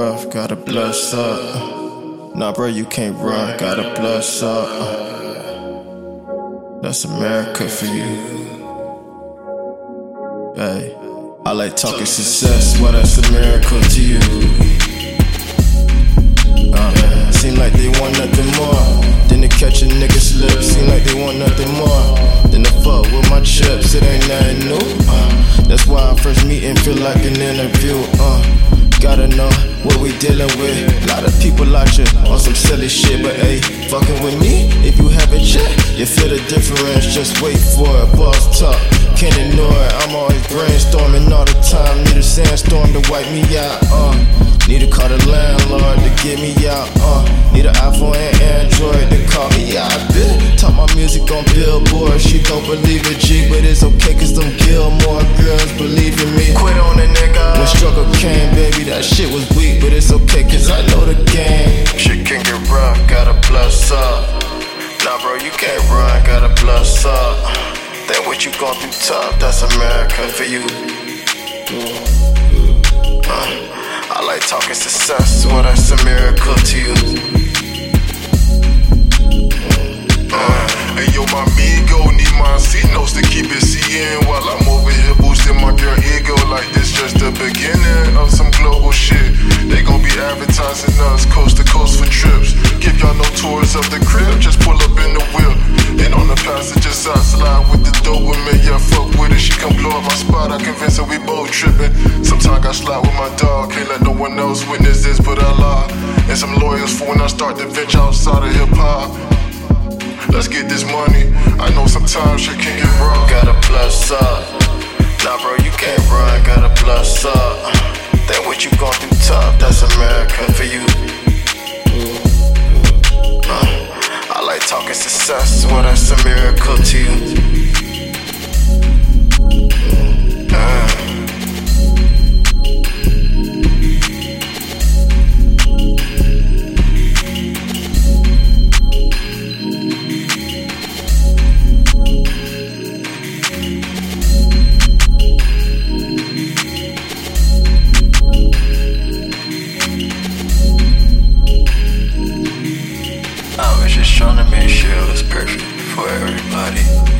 rough, gotta bless up. Nah, bro, you can't run, gotta bless up. That's America for you. Hey, I like talking success, well, that's a miracle to you. Uh, seem like they want nothing more than to catch a nigga slip. Seem like they want nothing more than to fuck with my chips. It ain't nothing new. Uh, that's why our first meeting feel like an interview. Uh, Gotta know what we dealing with. A lot of people out here on some silly shit, but hey, fucking with me if you haven't checked. You feel the difference, just wait for it. Boss talk, can't ignore it. I'm always brainstorming all the time. Need a sandstorm to wipe me out. Uh, need to call the landlord to get me out. Uh, need an iPhone and Android weak, but it's okay, cause I know the game. Shit can get rough, gotta bless up. Nah, bro, you can't run, gotta bless up. Then what you gon' do tough, that's America for you. Uh, I like talking success, well, that's a miracle to you. Uh, hey, yo, my amigo need my C notes to keep it CN while I'm over here boosting my girl ego like this just the beginning advertising us coast to coast for trips. Give y'all no tours of the crib, just pull up in the whip. And on the passenger side, slide with the dope with me. Yeah, fuck with it. She come blow up my spot. I convince her we both tripping. Sometimes I slide with my dog. Can't let no one else witness this, but I lie. And some lawyers for when I start to venture outside of hip hop. Let's get this money. I know sometimes shit can get rough. Gotta bless up. Nah, bro, you can't run, gotta bless up. Then what you gon' success, well, that's a miracle to you. Uh, I for everybody.